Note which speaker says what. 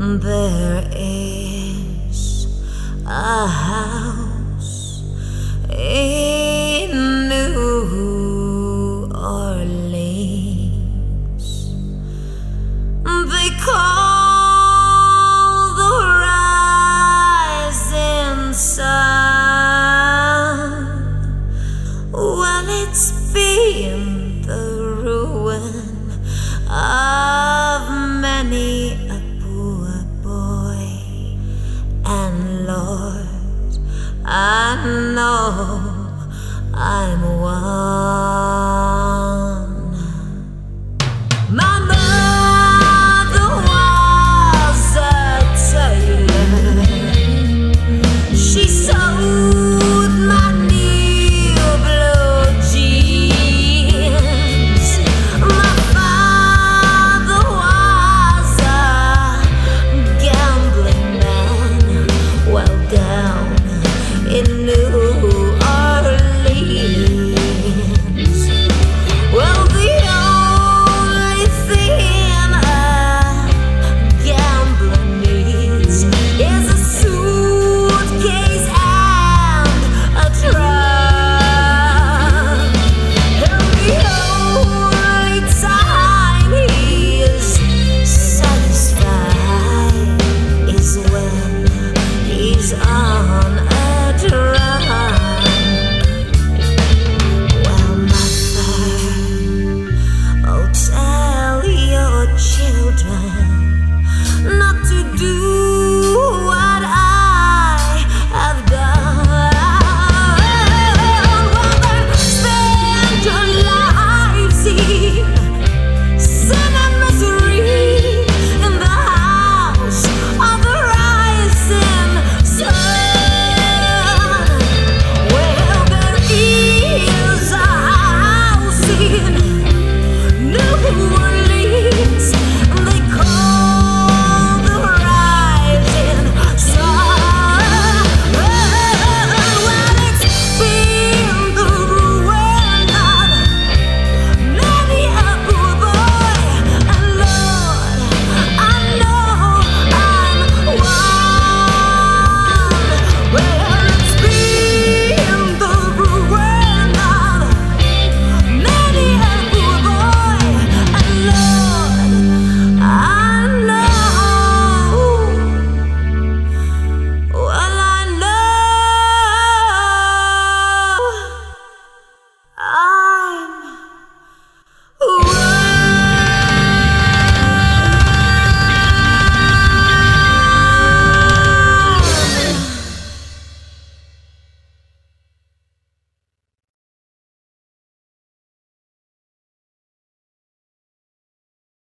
Speaker 1: There is a house in New Orleans. They call yours. I know I'm one.